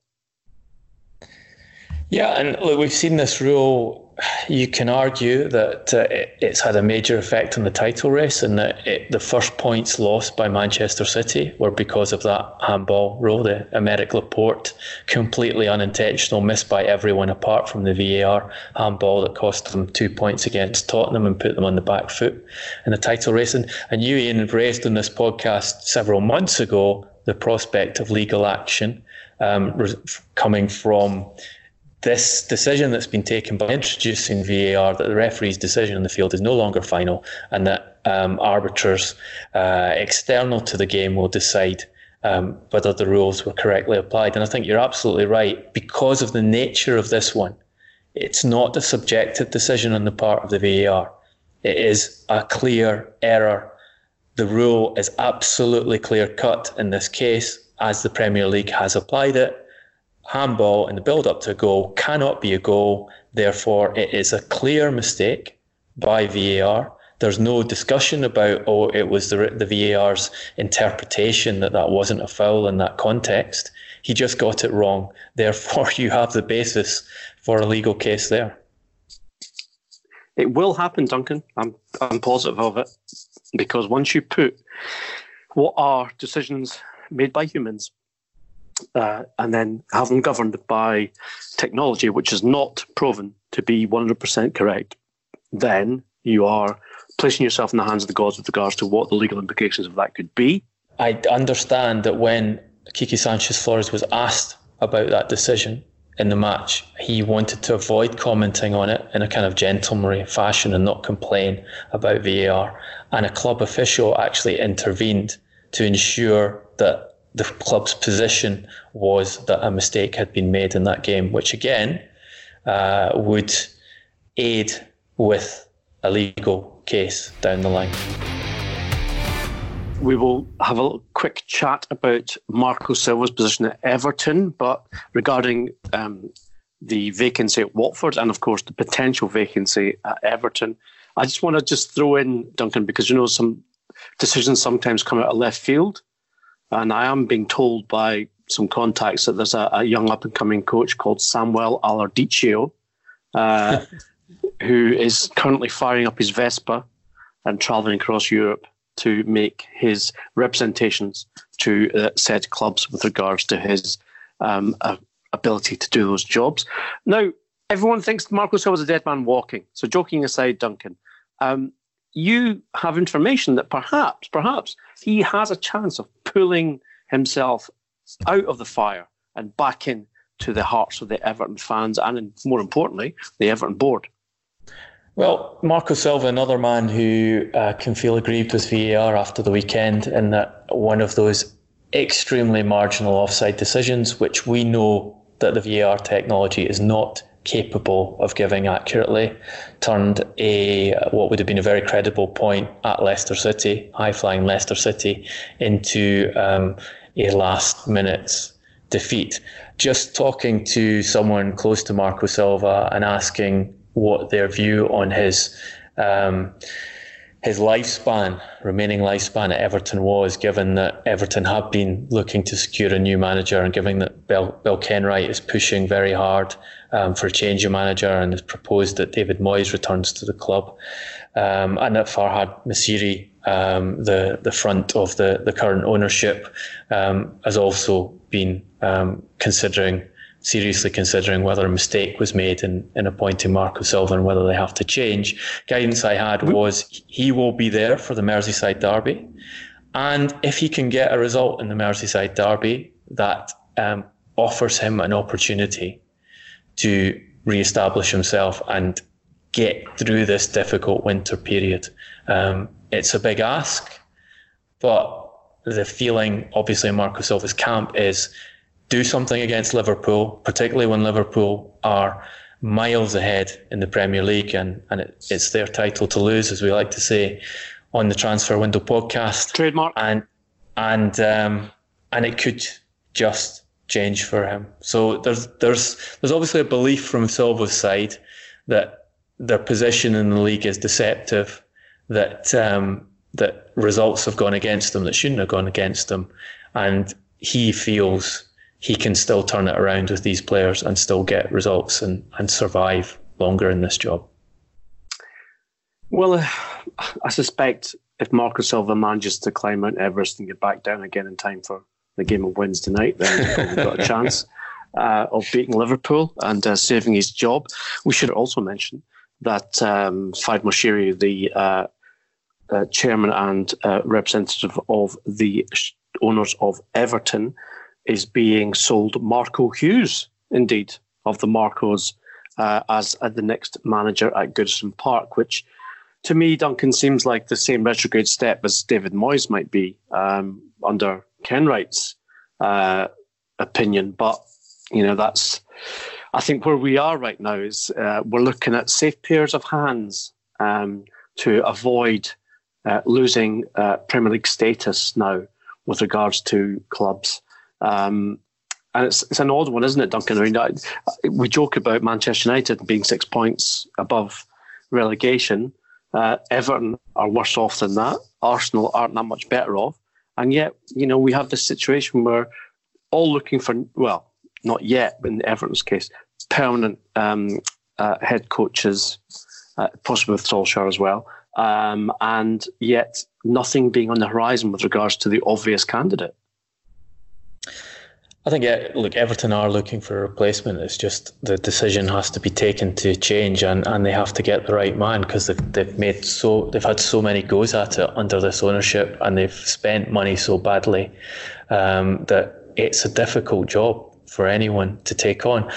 Yeah, and look, we've seen this rule. You can argue that uh, it, it's had a major effect on the title race, and that it, the first points lost by Manchester City were because of that handball rule, the Aymeric Laporte, completely unintentional, missed by everyone apart from the VAR handball that cost them two points against Tottenham and put them on the back foot in the title race. And, and you, Ian, raised on this podcast several months ago the prospect of legal action um, coming from this decision that's been taken by introducing VAR that the referee's decision on the field is no longer final and that um, arbiters uh, external to the game will decide um, whether the rules were correctly applied. And I think you're absolutely right. Because of the nature of this one, it's not a subjective decision on the part of the VAR. It is a clear error. The rule is absolutely clear cut in this case, as the Premier League has applied it handball in the build up to a goal cannot be a goal. Therefore, it is a clear mistake by VAR. There's no discussion about, oh, it was the, the VAR's interpretation that that wasn't a foul in that context. He just got it wrong. Therefore, you have the basis for a legal case there. It will happen, Duncan. I'm, I'm positive of it. Because once you put what are decisions made by humans uh, and then have them governed by technology, which is not proven to be 100% correct, then you are placing yourself in the hands of the gods with regards to what the legal implications of that could be. I understand that when Quique Sanchez Flores was asked about that decision in the match, he wanted to avoid commenting on it in a kind of gentlemanly fashion and not complain about VAR. And a club official actually intervened to ensure that the club's position was that a mistake had been made in that game, which again uh, would aid with a legal case down the line. We will have a quick chat about Marco Silva's position at Everton, but regarding um, the vacancy at Watford and, of course, the potential vacancy at Everton, I just want to just throw in, Duncan, because you know some decisions sometimes come out of left field. And I am being told by some contacts that there's a, a young up and coming coach called Samuel Alardicchio, uh, who is currently firing up his Vespa and traveling across Europe to make his representations to uh, said clubs with regards to his um, uh, ability to do those jobs. Now, everyone thinks Marco Silva is a dead man walking. So, joking aside, Duncan, um, you have information that perhaps, perhaps he has a chance of pulling himself out of the fire and back in to the hearts of the Everton fans and, more importantly, the Everton board. Well, Marco Silva, another man who uh, can feel aggrieved with VAR after the weekend, in that one of those extremely marginal offside decisions, which we know that the VAR technology is not capable of giving accurately, turned a what would have been a very credible point at Leicester City, high flying Leicester City, into um, a last minute defeat. Just talking to someone close to Marco Silva and asking what their view on his um, his lifespan, remaining lifespan at Everton was, given that Everton have been looking to secure a new manager and given that Bill, Bill Kenwright is pushing very hard um, for a change of manager and has proposed that David Moyes returns to the club. um, and that Farhad Moshiri, um, the the front of the the current ownership, um, has also been um, considering seriously considering whether a mistake was made in, in appointing Marco Silva and whether they have to change. Guidance I had was he will be there for the Merseyside derby. And if he can get a result in the Merseyside derby that um, offers him an opportunity to re-establish himself and get through this difficult winter period. Um, it's a big ask, but the feeling, obviously, in Marco Silva's camp is do something against Liverpool, particularly when Liverpool are miles ahead in the Premier League and, and it, it's their title to lose, as we like to say on the Transfer Window podcast. Trademark. And and um, and it could just change for him. So there's there's there's obviously a belief from Silva's side that their position in the league is deceptive, that um, that results have gone against them that shouldn't have gone against them, and he feels he can still turn it around with these players and still get results and, and survive longer in this job. Well, uh, I suspect if Marco Silva manages to climb Mount Everest and get back down again in time for the game of Wednesday night, then he's probably got a chance uh, of beating Liverpool and uh, saving his job. We should also mention that um, Farhad Moshiri, the uh, uh, chairman and uh, representative of the owners of Everton, is being sold Marco Hughes, indeed, of the Marcos, uh, as the next manager at Goodison Park, which to me, Duncan, seems like the same retrograde step as David Moyes might be um, under Kenwright's uh, opinion. But, you know, that's, I think, where we are right now is uh, we're looking at safe pairs of hands um, to avoid uh, losing uh, Premier League status now with regards to clubs. Um, and it's, it's an odd one, isn't it, Duncan? I mean, I, we joke about Manchester United being six points above relegation. Uh, Everton are worse off than that. Arsenal aren't that much better off. And yet, you know, we have this situation where all looking for, well, not yet, but in Everton's case, permanent um, uh, head coaches, uh, possibly with Solskjaer as well, um, and yet nothing being on the horizon with regards to the obvious candidate. I think, yeah, look, Everton are looking for a replacement. It's just the decision has to be taken to change, and, and they have to get the right man because they've, they've made so they've had so many goes at it under this ownership, and they've spent money so badly um, that it's a difficult job for anyone to take on.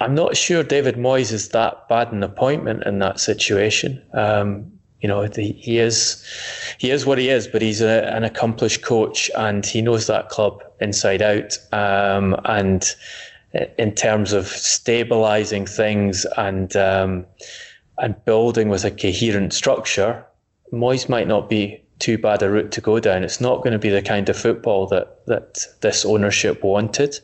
I'm not sure David Moyes is that bad an appointment in that situation. Um, you know, the, he is he is what he is, but he's a, an accomplished coach and he knows that club inside out. Um, and in terms of stabilizing things and um, and building with a coherent structure, Moyes might not be too bad a route to go down. It's not going to be the kind of football that that this ownership wanted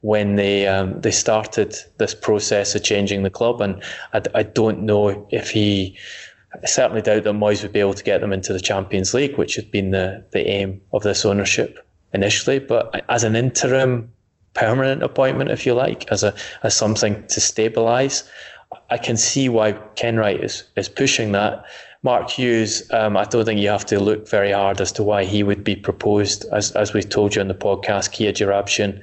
when they um, they started this process of changing the club, and I, I don't know if he I certainly doubt that Moyes would be able to get them into the Champions League, which had been the, the aim of this ownership initially. But as an interim, permanent appointment, if you like, as a as something to stabilise, I can see why Kenwright is is pushing that. Mark Hughes, um, I don't think you have to look very hard as to why he would be proposed. As as we told you in the podcast, Kia Joorabchian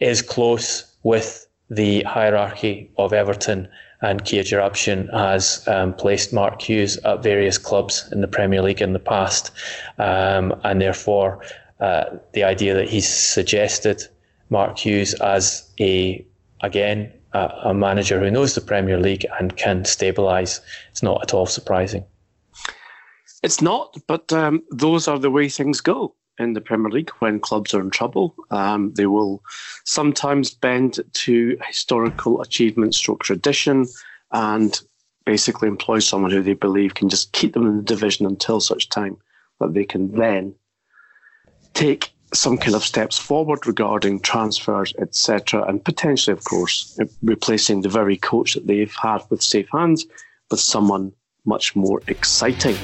is close with the hierarchy of Everton and Kia Joorabchian has um, placed Mark Hughes at various clubs in the Premier League in the past, um, and therefore uh, the idea that he's suggested Mark Hughes as a again a, a manager who knows the Premier League and can stabilise, it's not at all surprising. It's not, but um, those are the way things go in the Premier League when clubs are in trouble. Um, they will sometimes bend to historical achievement stroke tradition and basically employ someone who they believe can just keep them in the division until such time that they can then take some kind of steps forward regarding transfers, etc., and potentially, of course, replacing the very coach that they've had with safe hands with someone much more exciting.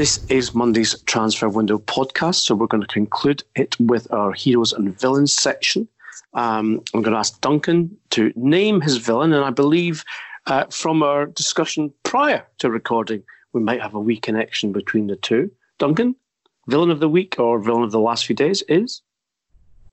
This is Monday's Transfer Window podcast, so we're going to conclude it with our heroes and villains section. Um, I'm going to ask Duncan to name his villain, and I believe uh, from our discussion prior to recording, we might have a wee connection between the two. Duncan, villain of the week or villain of the last few days is?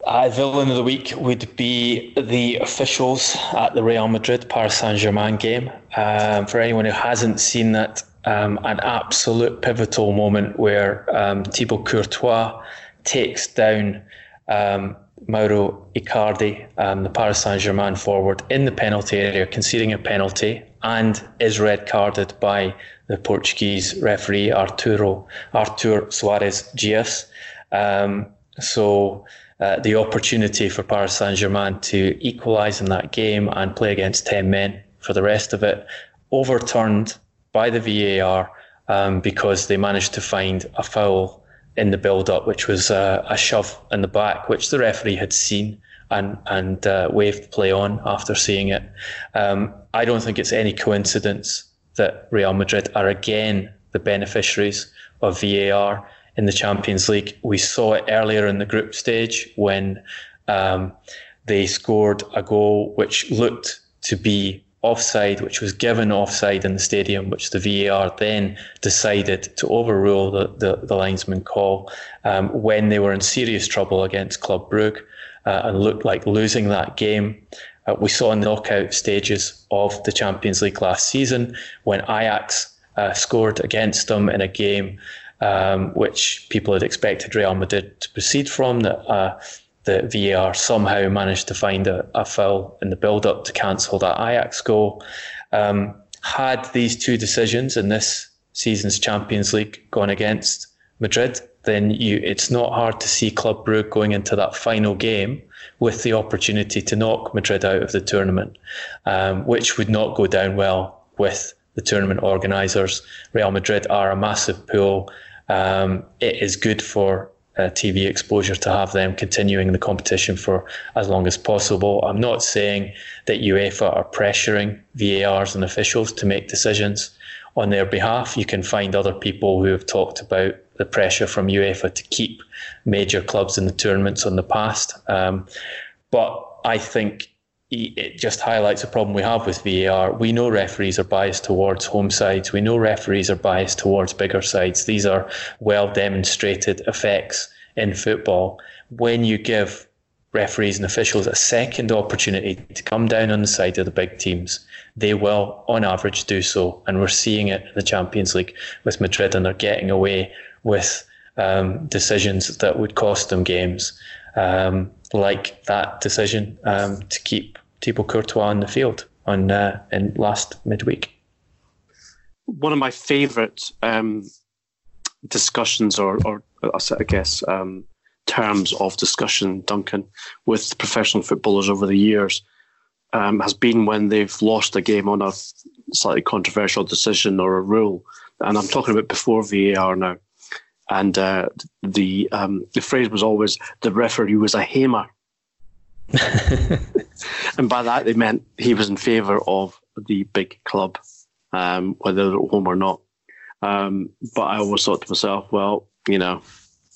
Uh, villain of the week would be the officials at the Real Madrid Paris Saint Germain game. Um, for anyone who hasn't seen that, um, an absolute pivotal moment where um, Thibaut Courtois takes down um, Mauro Icardi, um, the Paris Saint Germain forward, in the penalty area, conceding a penalty, and is red carded by the Portuguese referee Arturo Artur Soares Dias. Um, so uh, the opportunity for Paris Saint Germain to equalise in that game and play against 10 men for the rest of it, overturned by the VAR um, because they managed to find a foul in the build up, which was uh, a shove in the back, which the referee had seen and, and uh, waved play on after seeing it. Um, I don't think it's any coincidence that Real Madrid are again the beneficiaries of VAR in the Champions League. We saw it earlier in the group stage when um, they scored a goal which looked to be offside, which was given offside in the stadium, which the VAR then decided to overrule the, the, the linesman call um, when they were in serious trouble against Club Brugge uh, and looked like losing that game. Uh, we saw in the knockout stages of the Champions League last season when Ajax uh, scored against them in a game um, which people had expected Real Madrid to proceed from. That the VAR somehow managed to find a, a foul in the build-up to cancel that Ajax goal. Um, had these two decisions in this season's Champions League gone against Madrid, then you it's not hard to see Club Brugge going into that final game with the opportunity to knock Madrid out of the tournament, um, which would not go down well with the tournament organisers. Real Madrid are a massive pool um, it is good for uh, TV exposure to have them continuing the competition for as long as possible. I'm not saying that UEFA are pressuring VARs and officials to make decisions on their behalf. You can find other people who have talked about the pressure from UEFA to keep major clubs in the tournaments on the past. Um, but I think it just highlights a problem we have with VAR. We know referees are biased towards home sides. We know referees are biased towards bigger sides. These are well demonstrated effects in football. When you give referees and officials a second opportunity to come down on the side of the big teams, they will, on average, do so. And we're seeing it in the Champions League with Madrid, and they're getting away with um, decisions that would cost them games um, like that decision um, to keep Thibaut Courtois on the field on uh, in last midweek. One of my favourite um, discussions, or, or I guess um, terms of discussion, Duncan, with professional footballers over the years, um, has been when they've lost a game on a slightly controversial decision or a rule, and I'm talking about before VAR now and uh, the um, the phrase was always the referee was a homer, and by that they meant he was in favour of the big club, um, whether they're at home or not. Um, but I always thought to myself, well, you know,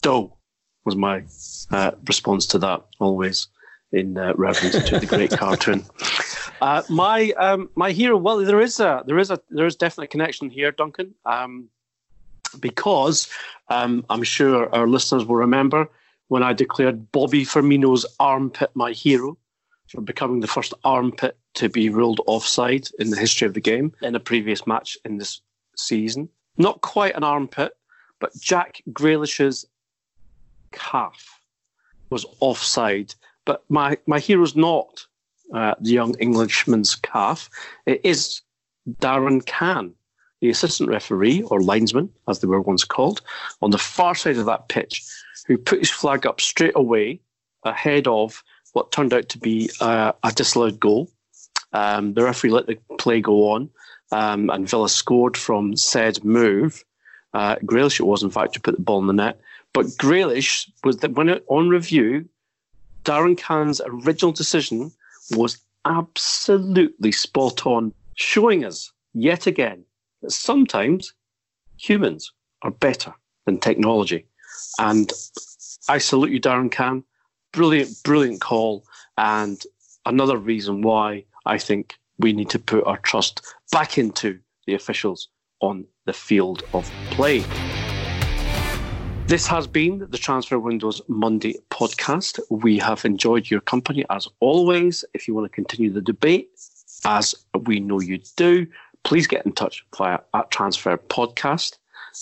dough was my uh, response to that always in uh, reference to the great cartoon. Uh, my um, my hero. Well, there is a there is a there is definitely a connection here, Duncan. Um, because um, I'm sure our listeners will remember when I declared Bobby Firmino's armpit my hero for becoming the first armpit to be ruled offside in the history of the game in a previous match in this season. Not quite an armpit, but Jack Grealish's calf was offside. But my, my hero's not uh, the young Englishman's calf. It is Darren Cann, the assistant referee, or linesman, as they were once called, on the far side of that pitch, who put his flag up straight away ahead of what turned out to be uh, a disallowed goal. Um, the referee let the play go on, um, and Villa scored from said move. Uh, Grealish, it was in fact, to put the ball in the net. But Grealish was that when it, on review, Darren Cann's original decision was absolutely spot on, showing us yet again that sometimes humans are better than technology. And I salute you, Darren Cann. Brilliant, brilliant call. And another reason why I think we need to put our trust back into the officials on the field of play. This has been the Transfer Windows Monday podcast. We have enjoyed your company as always. If you want to continue the debate, as we know you do, please get in touch via at Transfer Podcast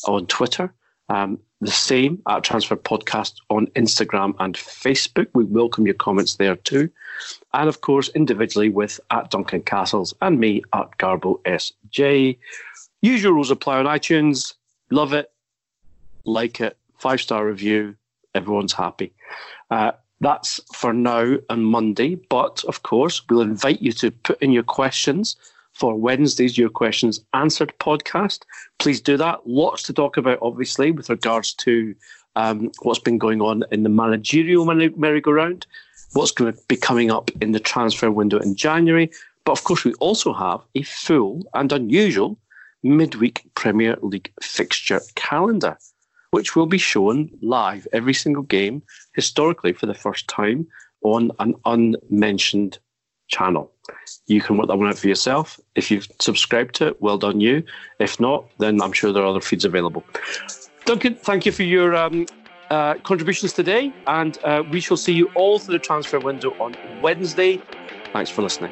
on Twitter. Um, the same at Transfer Podcast on Instagram and Facebook. We welcome your comments there too. And of course, individually with at Duncan Castles and me at Garbo SJ. Usual rules apply on iTunes. Love it, like it, five star review. Everyone's happy. Uh, that's for now on Monday. But of course, we'll invite you to put in your questions for Wednesday's Your Questions Answered podcast. Please do that. Lots to talk about, obviously, with regards to um, what's been going on in the managerial merry-go-round, what's going to be coming up in the transfer window in January. But of course, we also have a full and unusual midweek Premier League fixture calendar, which will be shown live every single game, historically for the first time, on an unmentioned channel. You can work that one out for yourself. If you've subscribed to it, well done you. If not, then I'm sure there are other feeds available. Duncan, thank you for your um, uh, contributions today, and uh, we shall see you all through the transfer window on Wednesday. Thanks for listening.